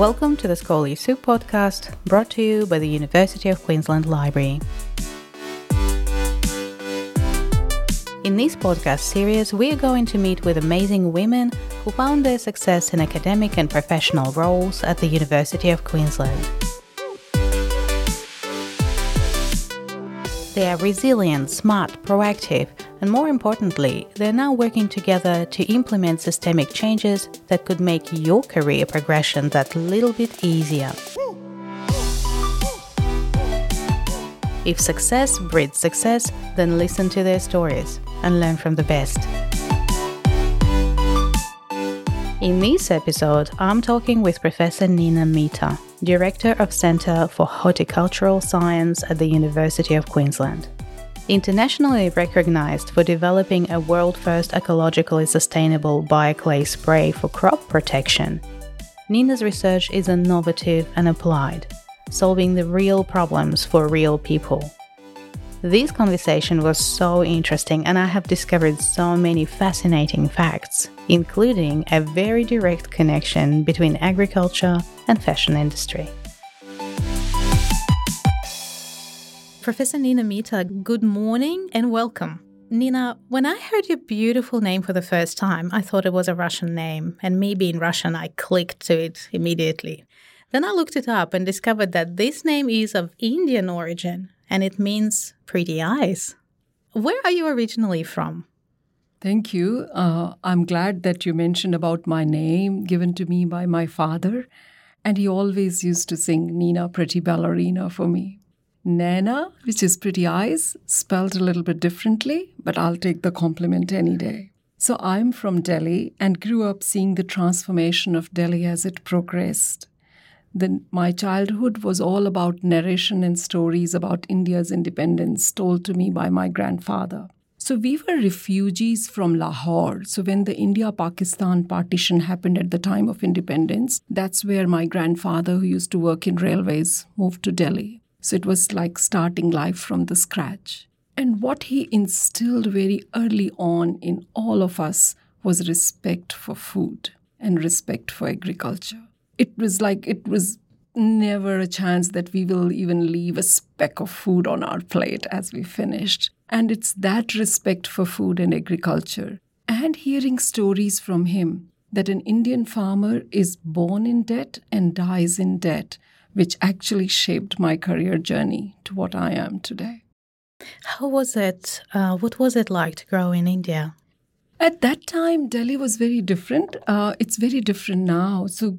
Welcome to the Scholarly Soup podcast, brought to you by the University of Queensland Library. In this podcast series, we are going to meet with amazing women who found their success in academic and professional roles at the University of Queensland. They are resilient, smart, proactive, and more importantly, they're now working together to implement systemic changes that could make your career progression that little bit easier. If success breeds success, then listen to their stories and learn from the best. In this episode, I'm talking with Professor Nina Mitter, Director of Centre for Horticultural Science at the University of Queensland. Internationally recognized for developing a world first ecologically sustainable bioclay spray for crop protection, Nina's research is innovative and applied, solving the real problems for real people. This conversation was so interesting, and I have discovered so many fascinating facts, including a very direct connection between agriculture and fashion industry. Professor Nina Mitter, good morning and welcome. Nina, when I heard your beautiful name for the first time, I thought it was a Russian name, and me being Russian, I clicked to it immediately. Then I looked it up and discovered that this name is of Indian origin and it means pretty eyes. Where are you originally from? Thank you. Uh, I'm glad that you mentioned about my name given to me by my father. And he always used to sing Nina Pretty Ballerina for me. Nana, which is pretty eyes, spelled a little bit differently, but I'll take the compliment any day. So I'm from Delhi and grew up seeing the transformation of Delhi as it progressed. Then my childhood was all about narration and stories about India's independence told to me by my grandfather. So we were refugees from Lahore. So when the India Pakistan partition happened at the time of independence, that's where my grandfather, who used to work in railways, moved to Delhi. So it was like starting life from the scratch. And what he instilled very early on in all of us was respect for food and respect for agriculture. It was like it was never a chance that we will even leave a speck of food on our plate as we finished. And it's that respect for food and agriculture and hearing stories from him that an Indian farmer is born in debt and dies in debt which actually shaped my career journey to what I am today. How was it? Uh, what was it like to grow in India? At that time, Delhi was very different. Uh, it's very different now. So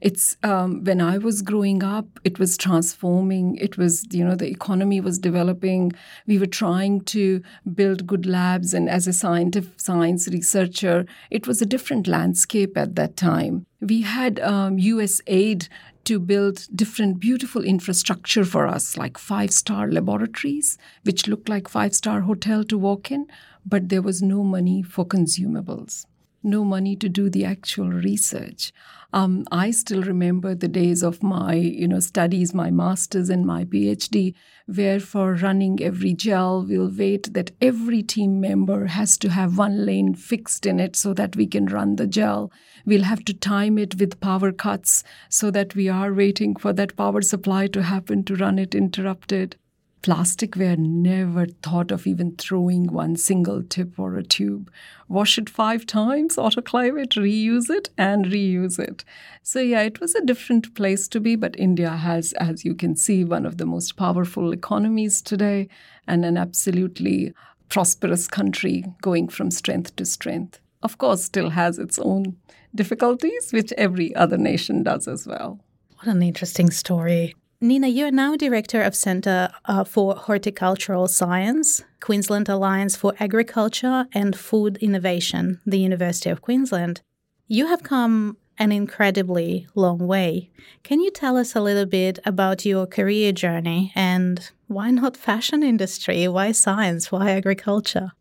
it's um, when I was growing up, it was transforming. It was, you know, the economy was developing. We were trying to build good labs. And as a scientific science researcher, it was a different landscape at that time. We had um, US aid to build different beautiful infrastructure for us, like five star laboratories, which looked like five star hotel to walk in, but there was no money for consumables, no money to do the actual research. Um, I still remember the days of my, you know, studies, my master's and my PhD, where for running every gel, we'll wait that every team member has to have one lane fixed in it so that we can run the gel. We'll have to time it with power cuts so that we are waiting for that power supply to happen to run it interrupted plasticware never thought of even throwing one single tip or a tube. Wash it five times, autoclave it, reuse it, and reuse it. So, yeah, it was a different place to be, but India has, as you can see, one of the most powerful economies today and an absolutely prosperous country going from strength to strength. Of course, still has its own difficulties, which every other nation does as well. What an interesting story. Nina, you're now director of Centre uh, for Horticultural Science, Queensland Alliance for Agriculture and Food Innovation, the University of Queensland. You have come an incredibly long way. Can you tell us a little bit about your career journey and why not fashion industry? Why science? Why agriculture?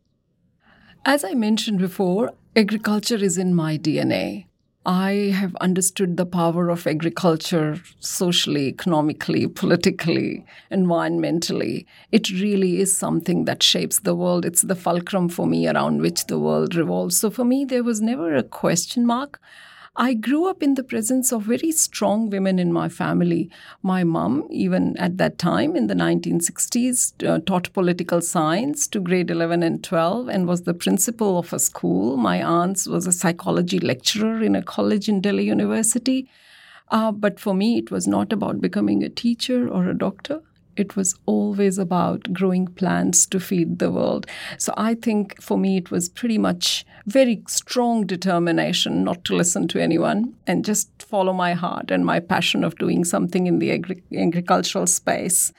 As I mentioned before, agriculture is in my DNA. I have understood the power of agriculture socially, economically, politically, environmentally. It really is something that shapes the world. It's the fulcrum for me around which the world revolves. So for me, there was never a question mark. I grew up in the presence of very strong women in my family. My mom, even at that time in the 1960s, uh, taught political science to grade 11 and 12 and was the principal of a school. My aunt was a psychology lecturer in a college in Delhi University. Uh, but for me, it was not about becoming a teacher or a doctor it was always about growing plants to feed the world. So I think for me, it was pretty much very strong determination not to listen to anyone and just follow my heart and my passion of doing something in the agri- agricultural space.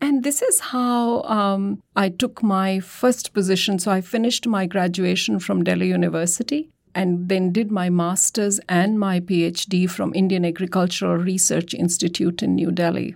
And this is how um, I took my first position. So I finished my graduation from Delhi University and then did my master's and my PhD from Indian Agricultural Research Institute in New Delhi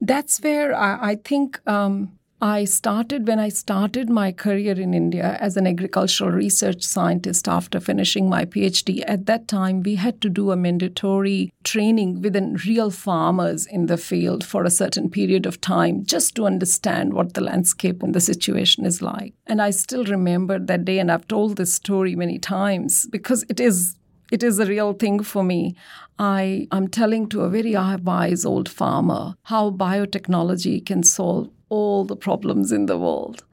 that's where I, I think um, I started when I started my career in India as an agricultural research scientist after finishing my PhD. At that time, we had to do a mandatory training within real farmers in the field for a certain period of time just to understand what the landscape and the situation is like. And I still remember that day, and I've told this story many times because it is it is a real thing for me. I am telling to a very wise old farmer how biotechnology can solve all the problems in the world.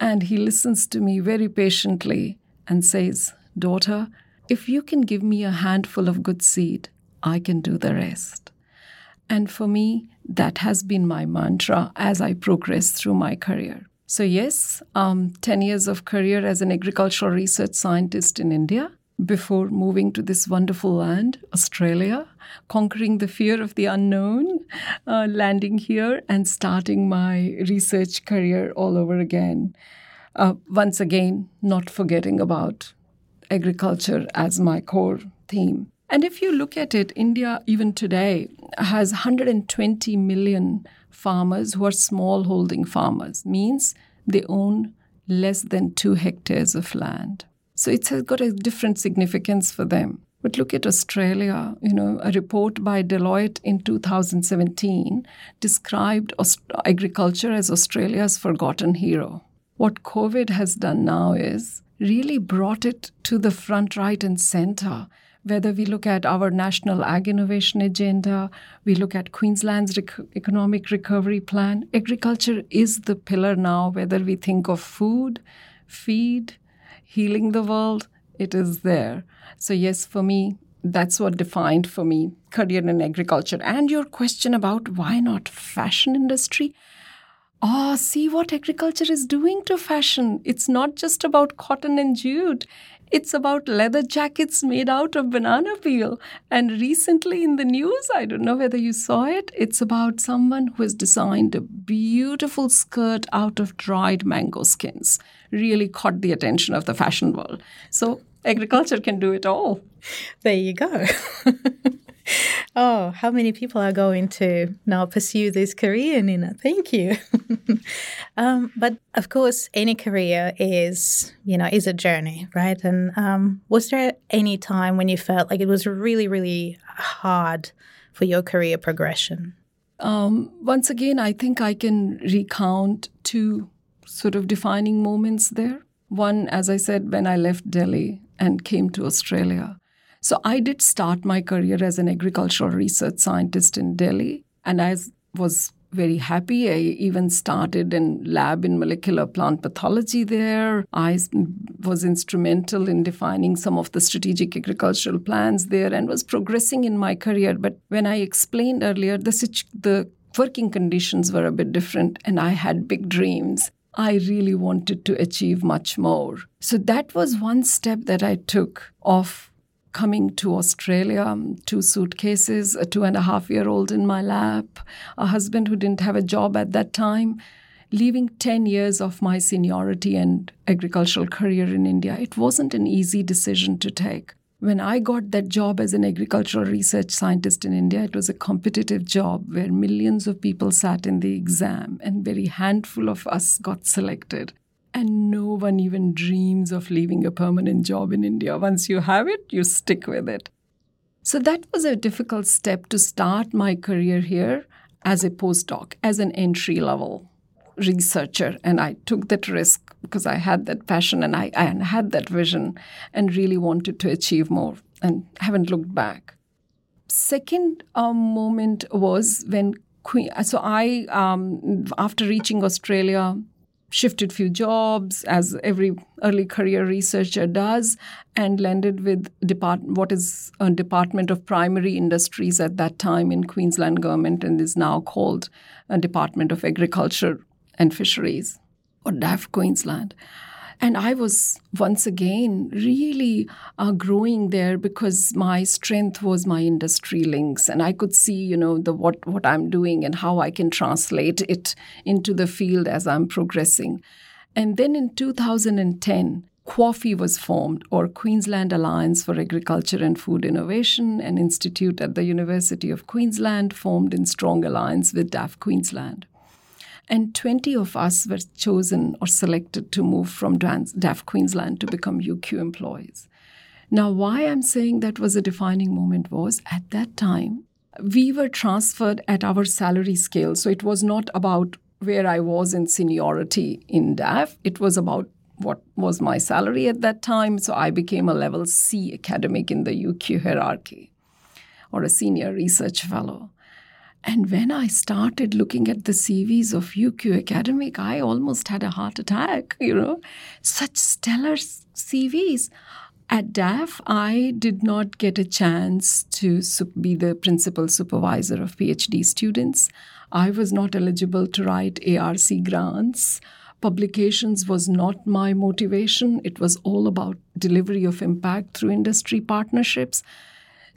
And he listens to me very patiently and says, Daughter, if you can give me a handful of good seed, I can do the rest. And for me, that has been my mantra as I progress through my career. So, yes, um, 10 years of career as an agricultural research scientist in India before moving to this wonderful land, Australia, conquering the fear of the unknown, uh, landing here, and starting my research career all over again. Uh, once again, not forgetting about agriculture as my core theme. And if you look at it, India, even today, has 120 million farmers who are small holding farmers, means they own less than two hectares of land. So it's got a different significance for them. But look at Australia. You know, a report by Deloitte in 2017 described agriculture as Australia's forgotten hero. What COVID has done now is really brought it to the front, right, and center. Whether we look at our national ag innovation agenda, we look at Queensland's rec- economic recovery plan, agriculture is the pillar now, whether we think of food, feed, healing the world, it is there. So, yes, for me, that's what defined for me career in agriculture. And your question about why not fashion industry? Oh, see what agriculture is doing to fashion. It's not just about cotton and jute. It's about leather jackets made out of banana peel. And recently in the news, I don't know whether you saw it, it's about someone who has designed a beautiful skirt out of dried mango skins. Really caught the attention of the fashion world. So agriculture can do it all. There you go. oh, how many people are going to now pursue this career, Nina? Thank you. um, but of course, any career is, you know, is a journey, right? And um, was there any time when you felt like it was really, really hard for your career progression? Um, once again, I think I can recount two sort of defining moments there. One, as I said, when I left Delhi and came to Australia. So I did start my career as an agricultural research scientist in Delhi, and I was very happy. I even started in lab in molecular plant pathology there. I was instrumental in defining some of the strategic agricultural plans there and was progressing in my career. But when I explained earlier, the, the working conditions were a bit different and I had big dreams. I really wanted to achieve much more. So that was one step that I took of coming to Australia, um, two suitcases, a two and a half year old in my lap, a husband who didn't have a job at that time, leaving 10 years of my seniority and agricultural career in India. It wasn't an easy decision to take. When I got that job as an agricultural research scientist in India, it was a competitive job where millions of people sat in the exam and very handful of us got selected. And no one even dreams of leaving a permanent job in India. Once you have it, you stick with it. So that was a difficult step to start my career here as a postdoc, as an entry level researcher. And I took that risk because I had that passion and I, I had that vision and really wanted to achieve more. and haven't looked back. Second um, moment was when Queen. So I, um, after reaching Australia, shifted few jobs as every early career researcher does and landed with depart- what is a department of primary industries at that time in queensland government and is now called a department of agriculture and fisheries or daf queensland. And I was once again really uh, growing there because my strength was my industry links, and I could see, you know, the what what I'm doing and how I can translate it into the field as I'm progressing. And then in 2010, QAAFI was formed, or Queensland Alliance for Agriculture and Food Innovation, an institute at the University of Queensland formed in strong alliance with DAF Queensland and 20 of us were chosen or selected to move from DAF Queensland to become UQ employees. Now, why I'm saying that was a defining moment was at that time, we were transferred at our salary scale. So it was not about where I was in seniority in DAF, it was about what was my salary at that time. So I became a level C academic in the UQ hierarchy or a senior research fellow. And when I started looking at the CVs of UQ Academic, I almost had a heart attack, you know. Such stellar CVs. At DAF, I did not get a chance to be the principal supervisor of PhD students. I was not eligible to write ARC grants. Publications was not my motivation. It was all about delivery of impact through industry partnerships.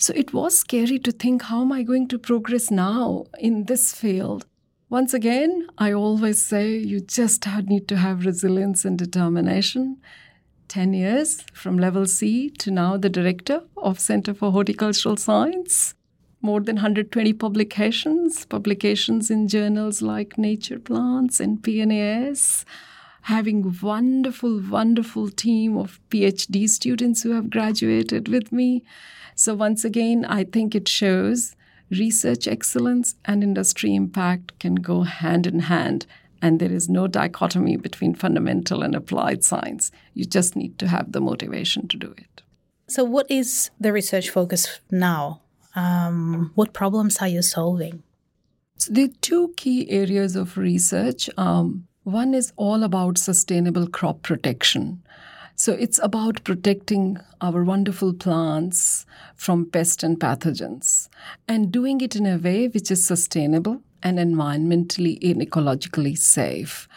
So it was scary to think how am I going to progress now in this field? Once again, I always say you just need to have resilience and determination. 10 years from level C to now the director of Center for Horticultural Science. More than 120 publications, publications in journals like Nature Plants and PNAS having wonderful wonderful team of phd students who have graduated with me so, once again, I think it shows research excellence and industry impact can go hand in hand. And there is no dichotomy between fundamental and applied science. You just need to have the motivation to do it. So, what is the research focus now? Um, what problems are you solving? So, are two key areas of research. Um, one is all about sustainable crop protection. So it's about protecting our wonderful plants from pests and pathogens and doing it in a way which is sustainable and environmentally and ecologically safe.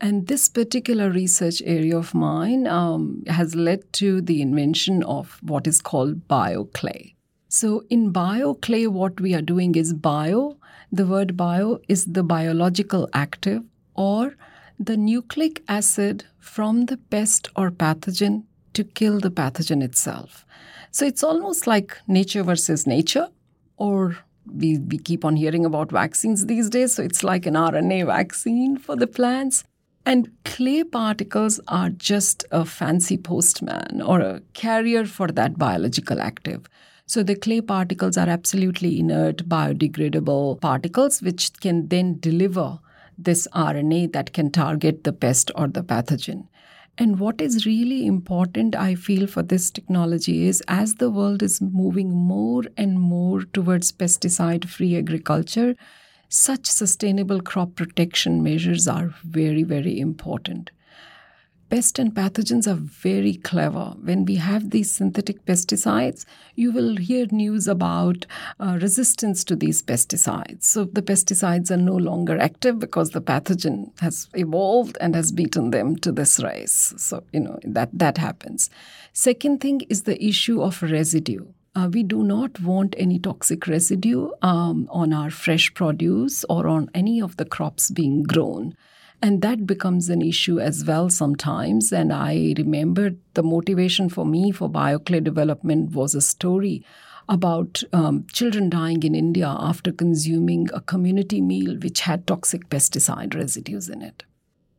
And this particular research area of mine um, has led to the invention of what is called bioclay. So, in bioclay, what we are doing is bio. The word bio is the biological active or the nucleic acid from the pest or pathogen to kill the pathogen itself. So it's almost like nature versus nature, or we, we keep on hearing about vaccines these days. So it's like an RNA vaccine for the plants. And clay particles are just a fancy postman or a carrier for that biological active. So the clay particles are absolutely inert, biodegradable particles, which can then deliver this RNA that can target the pest or the pathogen. And what is really important, I feel, for this technology is as the world is moving more and more towards pesticide free agriculture, such sustainable crop protection measures are very, very important pests and pathogens are very clever. When we have these synthetic pesticides, you will hear news about uh, resistance to these pesticides. So the pesticides are no longer active because the pathogen has evolved and has beaten them to this race. So, you know, that, that happens. Second thing is the issue of residue. Uh, we do not want any toxic residue um, on our fresh produce or on any of the crops being grown. And that becomes an issue as well sometimes. And I remember the motivation for me for BioClay development was a story about um, children dying in India after consuming a community meal which had toxic pesticide residues in it.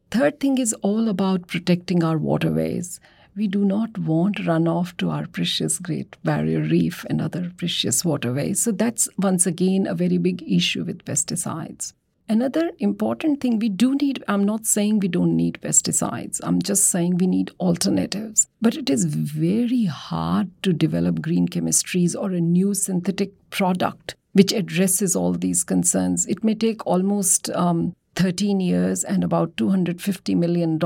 Third thing is all about protecting our waterways. We do not want runoff to our precious Great Barrier Reef and other precious waterways. So that's once again a very big issue with pesticides. Another important thing we do need, I'm not saying we don't need pesticides, I'm just saying we need alternatives. But it is very hard to develop green chemistries or a new synthetic product which addresses all these concerns. It may take almost um, 13 years and about $250 million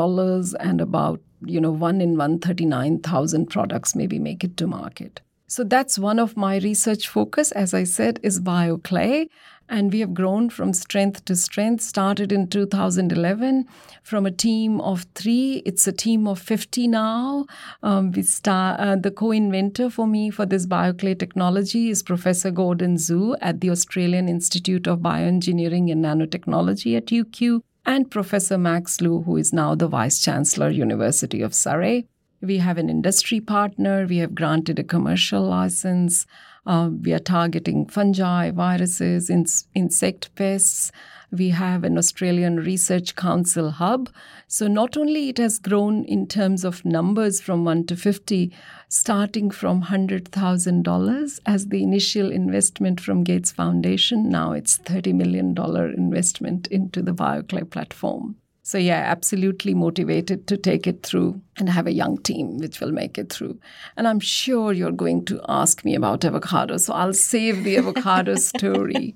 and about, you know, one in 139,000 products maybe make it to market. So that's one of my research focus, as I said, is bioclay. And we have grown from strength to strength. Started in 2011 from a team of three. It's a team of 50 now. Um, we start, uh, the co-inventor for me for this bioclay technology is Professor Gordon Xu at the Australian Institute of Bioengineering and Nanotechnology at UQ and Professor Max Lu, who is now the Vice Chancellor, University of Surrey. We have an industry partner. We have granted a commercial license. Uh, we are targeting fungi, viruses, in- insect pests. We have an Australian Research Council hub. So not only it has grown in terms of numbers from 1 to 50, starting from $100,000 as the initial investment from Gates Foundation, now it's $30 million investment into the BioClay platform. So, yeah, absolutely motivated to take it through and have a young team which will make it through. And I'm sure you're going to ask me about avocado. So, I'll save the avocado story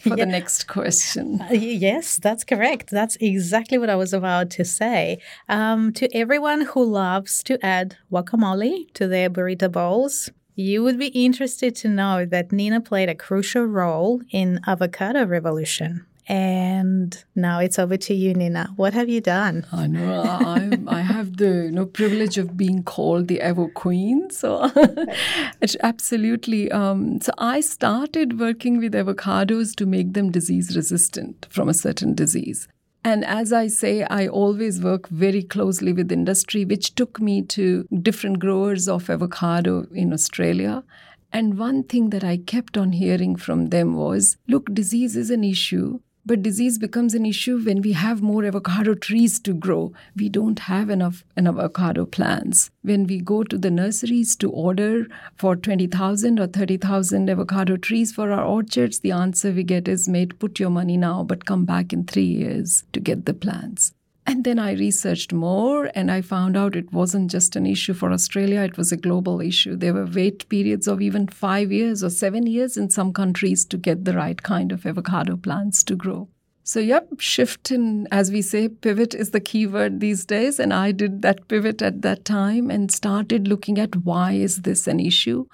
for yeah. the next question. Uh, yes, that's correct. That's exactly what I was about to say. Um, to everyone who loves to add guacamole to their burrito bowls, you would be interested to know that Nina played a crucial role in avocado revolution. And now it's over to you, Nina. What have you done? I know I, I have the you know, privilege of being called the Avo Queen. So absolutely. Um, so I started working with avocados to make them disease resistant from a certain disease. And as I say, I always work very closely with industry, which took me to different growers of avocado in Australia. And one thing that I kept on hearing from them was look, disease is an issue, but disease becomes an issue when we have more avocado trees to grow. We don't have enough avocado plants. When we go to the nurseries to order for 20,000 or 30,000 avocado trees for our orchards, the answer we get is, mate, put your money now, but come back in three years to get the plants. And then I researched more and I found out it wasn't just an issue for Australia, it was a global issue. There were wait periods of even five years or seven years in some countries to get the right kind of avocado plants to grow. So, yep, shift in, as we say, pivot is the key word these days. And I did that pivot at that time and started looking at why is this an issue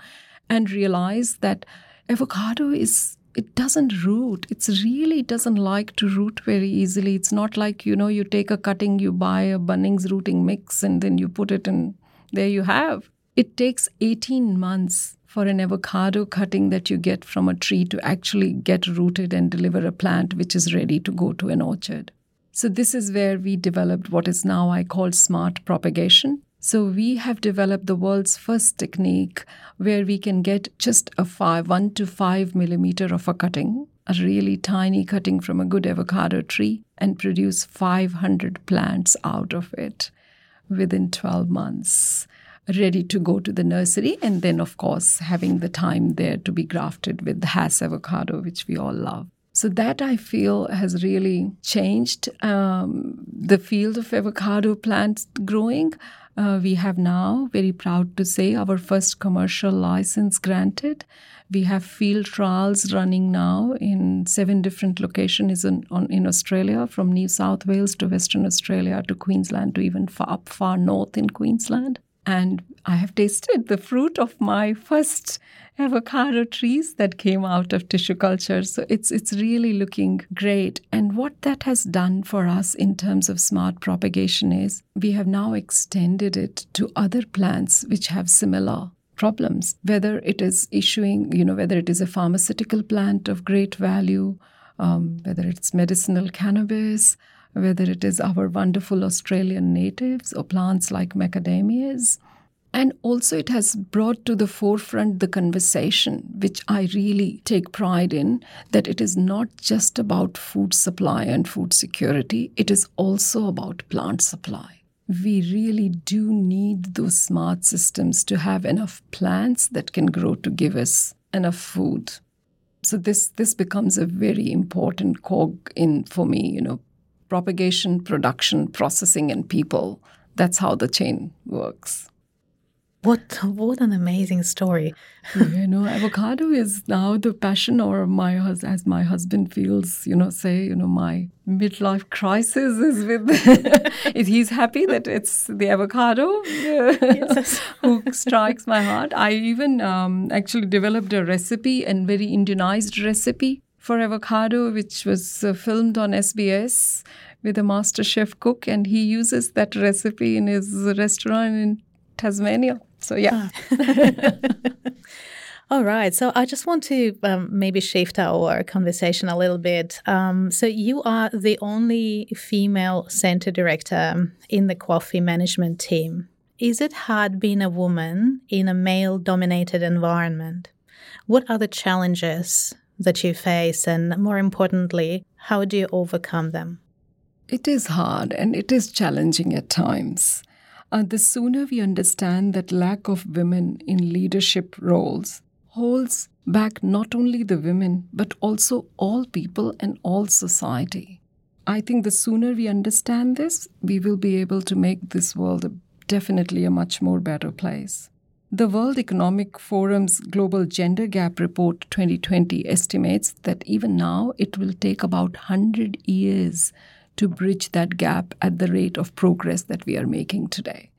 and realized that avocado is it doesn't root. It's really doesn't like to root very easily. It's not like, you know, you take a cutting, you buy a Bunnings rooting mix, and then you put it in, there you have. It takes 18 months for an avocado cutting that you get from a tree to actually get rooted and deliver a plant which is ready to go to an orchard. So, this is where we developed what is now I call smart propagation. So we have developed the world's first technique where we can get just a five, one to five millimeter of a cutting, a really tiny cutting from a good avocado tree, and produce 500 plants out of it within 12 months, ready to go to the nursery. And then, of course, having the time there to be grafted with the Hass avocado, which we all love. So that I feel has really changed um, the field of avocado plants growing. Uh, we have now, very proud to say, our first commercial license granted. We have field trials running now in seven different locations in, on, in Australia, from New South Wales to Western Australia to Queensland to even far, up far north in Queensland. And I have tasted the fruit of my first avocado trees that came out of tissue culture. So it's it's really looking great. And what that has done for us in terms of smart propagation is we have now extended it to other plants which have similar problems, whether it is issuing, you know, whether it is a pharmaceutical plant of great value, um, whether it's medicinal cannabis, whether it is our wonderful Australian natives or plants like macadamias. And also, it has brought to the forefront the conversation, which I really take pride in, that it is not just about food supply and food security, it is also about plant supply. We really do need those smart systems to have enough plants that can grow to give us enough food. So this this becomes a very important cog in for me, you know, propagation, production, processing, and people. That's how the chain works. What what an amazing story! you know, avocado is now the passion, or my as my husband feels. You know, say you know my midlife crisis is with. he's happy that it's the avocado yes. who strikes my heart. I even um, actually developed a recipe and very Indianized recipe for avocado, which was uh, filmed on SBS with a master chef cook, and he uses that recipe in his restaurant in Tasmania. So, yeah. All right. So I just want to um, maybe shift our conversation a little bit. Um, so you are the only female center director in the QAAFI management team. Is it hard being a woman in a male dominated environment? What are the challenges that you face? And more importantly, how do you overcome them? It is hard and it is challenging at times. Uh, the sooner we understand that lack of women in leadership roles holds back not only the women, but also all people and all society. I think the sooner we understand this, we will be able to make this world a, definitely a much more better place. The World Economic Forum's Global Gender Gap Report 2020 estimates that even now it will take about 100 years to bridge that gap at the rate of progress that we are making today.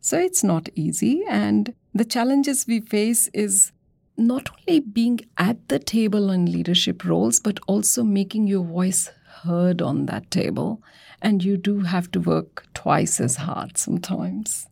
So it's not easy. And the challenges we face is not only being at the table in leadership roles, but also making your voice heard on that table. And you do have to work twice as hard sometimes.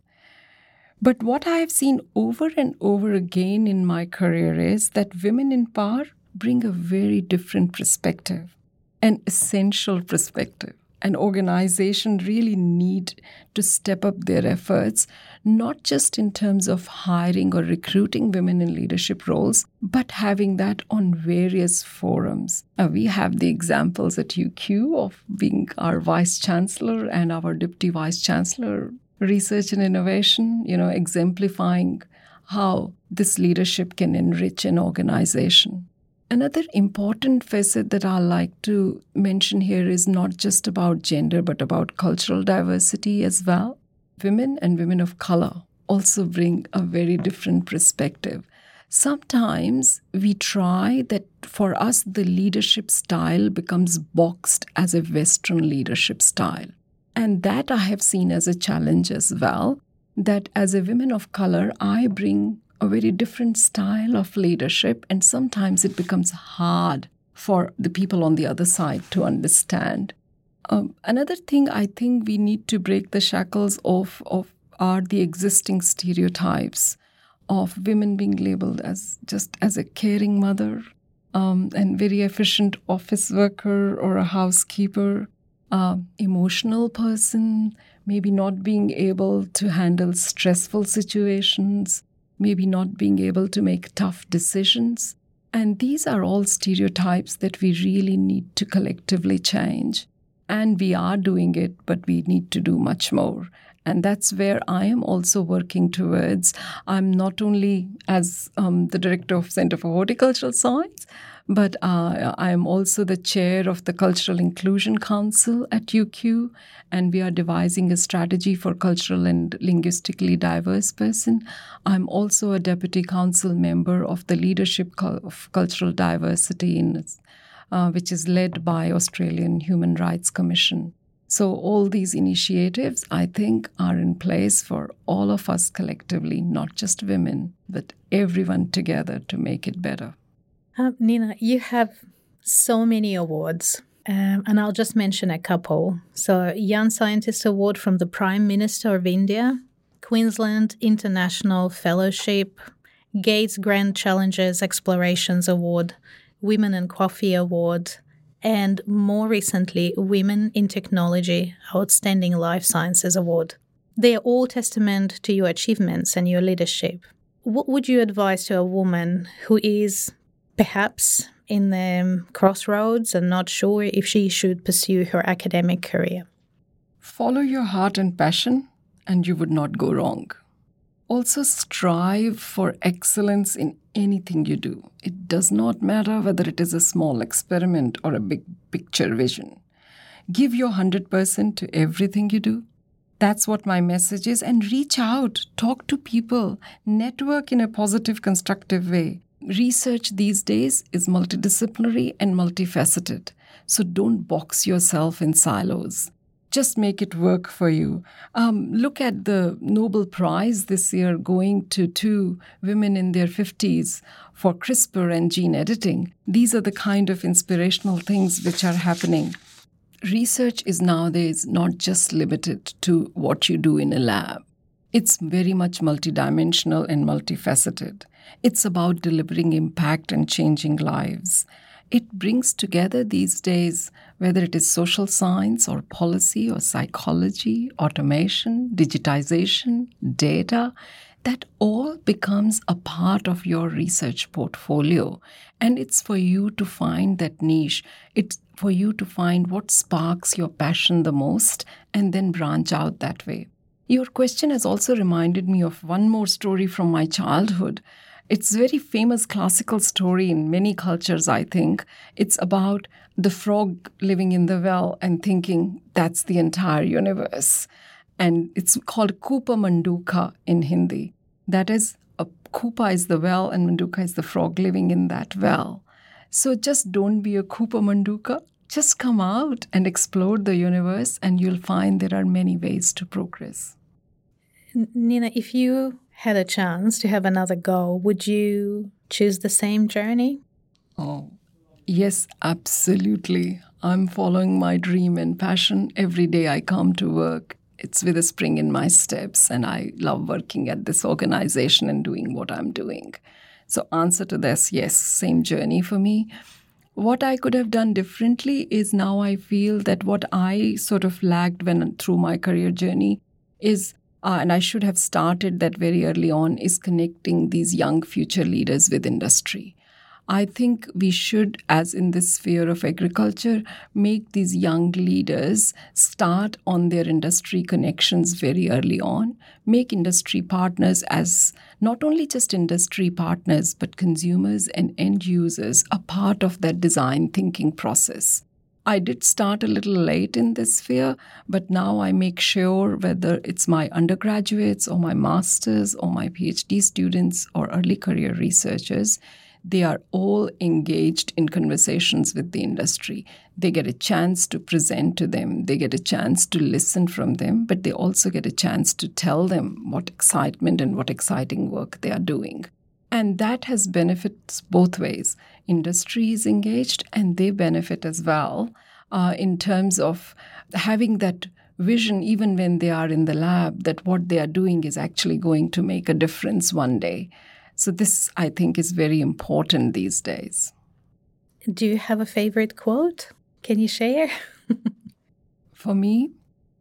But what I have seen over and over again in my career is that women in power bring a very different perspective, an essential perspective an organization really need to step up their efforts, not just in terms of hiring or recruiting women in leadership roles, but having that on various forums. We have the examples at UQ of being our vice chancellor and our deputy vice chancellor, research and innovation, you know, exemplifying how this leadership can enrich an organization. Another important facet that I like to mention here is not just about gender, but about cultural diversity as well. Women and women of color also bring a very different perspective. Sometimes we try that for us, the leadership style becomes boxed as a Western leadership style. And that I have seen as a challenge as well. That as a woman of color, I bring a very different style of leadership, and sometimes it becomes hard for the people on the other side to understand. Um, another thing I think we need to break the shackles of, of are the existing stereotypes of women being labeled as just as a caring mother um, and very efficient office worker or a housekeeper, uh, emotional person, maybe not being able to handle stressful situations, maybe not being able to make tough decisions. And these are all stereotypes that we really need to collectively change. And we are doing it, but we need to do much more. And that's where I am also working towards. I'm not only as um, the director of Center for Horticultural Science, but uh, I am also the chair of the Cultural Inclusion Council at UQ, and we are devising a strategy for cultural and linguistically diverse person. I'm also a deputy council member of the Leadership of Cultural Diversity, in, uh, which is led by Australian Human Rights Commission. So all these initiatives, I think, are in place for all of us collectively, not just women, but everyone together to make it better. Uh, Nina, you have so many awards, um, and I'll just mention a couple. So, Young Scientist Award from the Prime Minister of India, Queensland International Fellowship, Gates Grand Challenges Explorations Award, Women in Coffee Award, and more recently, Women in Technology Outstanding Life Sciences Award. They are all testament to your achievements and your leadership. What would you advise to a woman who is perhaps in the um, crossroads and not sure if she should pursue her academic career. Follow your heart and passion, and you would not go wrong. Also, strive for excellence in anything you do. It does not matter whether it is a small experiment or a big picture vision. Give your 100% to everything you do. That's what my message is. And reach out, talk to people, network in a positive, constructive way. Research these days is multidisciplinary and multifaceted. So don't box yourself in silos just make it work for you. Um, look at the Nobel Prize this year going to two women in their 50s for CRISPR and gene editing. These are the kind of inspirational things which are happening. Research is nowadays not just limited to what you do in a lab. It's very much multidimensional and multifaceted. It's about delivering impact and changing lives. It brings together these days, whether it is social science or policy or psychology, automation, digitization, data, that all becomes a part of your research portfolio. And it's for you to find that niche. It's for you to find what sparks your passion the most and then branch out that way. Your question has also reminded me of one more story from my childhood it's a very famous classical story in many cultures, I think. It's about the frog living in the well and thinking that's the entire universe. And it's called Kupa Manduka in Hindi. That is, a Kupa is the well and Manduka is the frog living in that well. So just don't be a Kupa Manduka. Just come out and explore the universe, and you'll find there are many ways to progress. Nina, if you had a chance to have another go, would you choose the same journey? Oh, yes, absolutely. I'm following my dream and passion. Every day I come to work, it's with a spring in my steps, and I love working at this organization and doing what I'm doing. So, answer to this yes, same journey for me. What I could have done differently is now I feel that what I sort of lagged when through my career journey is uh, and I should have started that very early on, is connecting these young future leaders with industry. I think we should, as in this sphere of agriculture, make these young leaders start on their industry connections very early on, make industry partners as not only just industry partners, but consumers and end users a part of that design thinking process. I did start a little late in this sphere, but now I make sure whether it's my undergraduates or my masters or my PhD students or early career researchers, they are all engaged in conversations with the industry. They get a chance to present to them, they get a chance to listen from them, but they also get a chance to tell them what excitement and what exciting work they are doing. And that has benefits both ways. Industry is engaged and they benefit as well uh, in terms of having that vision, even when they are in the lab, that what they are doing is actually going to make a difference one day. So, this I think is very important these days. Do you have a favorite quote? Can you share? For me,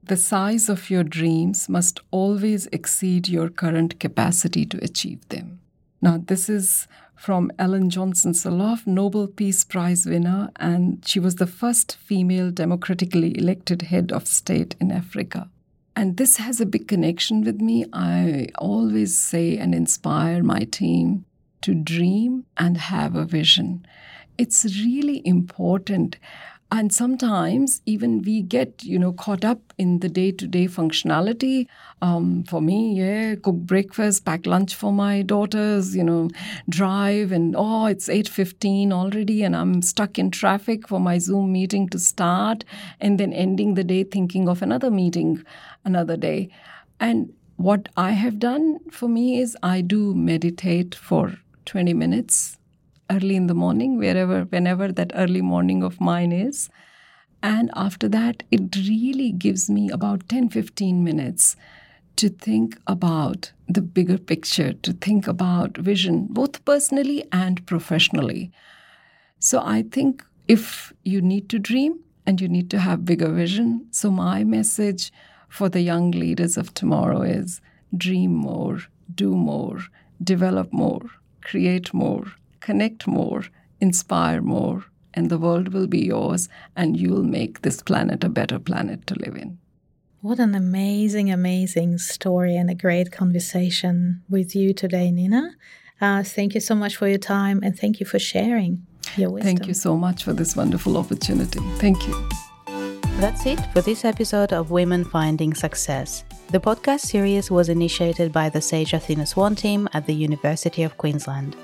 the size of your dreams must always exceed your current capacity to achieve them. Now, this is from Ellen Johnson Sirleaf, Nobel Peace Prize winner, and she was the first female democratically elected head of state in Africa. And this has a big connection with me. I always say and inspire my team to dream and have a vision. It's really important and sometimes even we get you know caught up in the day-to-day functionality. Um, for me yeah cook breakfast pack lunch for my daughters you know drive and oh it's 8.15 already and i'm stuck in traffic for my zoom meeting to start and then ending the day thinking of another meeting another day. And what i have done for me is i do meditate for 20 minutes early in the morning, wherever, whenever that early morning of mine is. And after that, it really gives me about 10 15 minutes to think about the bigger picture, to think about vision, both personally and professionally. So I think if you need to dream and you need to have bigger vision, so my message for the young leaders of tomorrow is dream more, do more, develop more, create more, connect more, inspire more, and the world will be yours, and you'll make this planet a better planet to live in. What an amazing, amazing story and a great conversation with you today, Nina. Uh, thank you so much for your time and thank you for sharing your wisdom. Thank you so much for this wonderful opportunity. Thank you. That's it for this episode of Women Finding Success. The podcast series was initiated by the Sage Athena Swan team at the University of Queensland.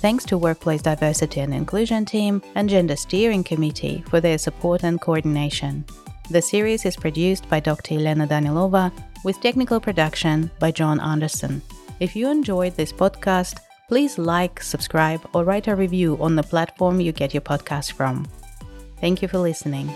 Thanks to Workplace Diversity and Inclusion team and Gender Steering Committee for their support and coordination. The series is produced by Dr. Elena Danilova with technical production by John Anderson. If you enjoyed this podcast, please like, subscribe, or write a review on the platform you get your podcast from. Thank you for listening.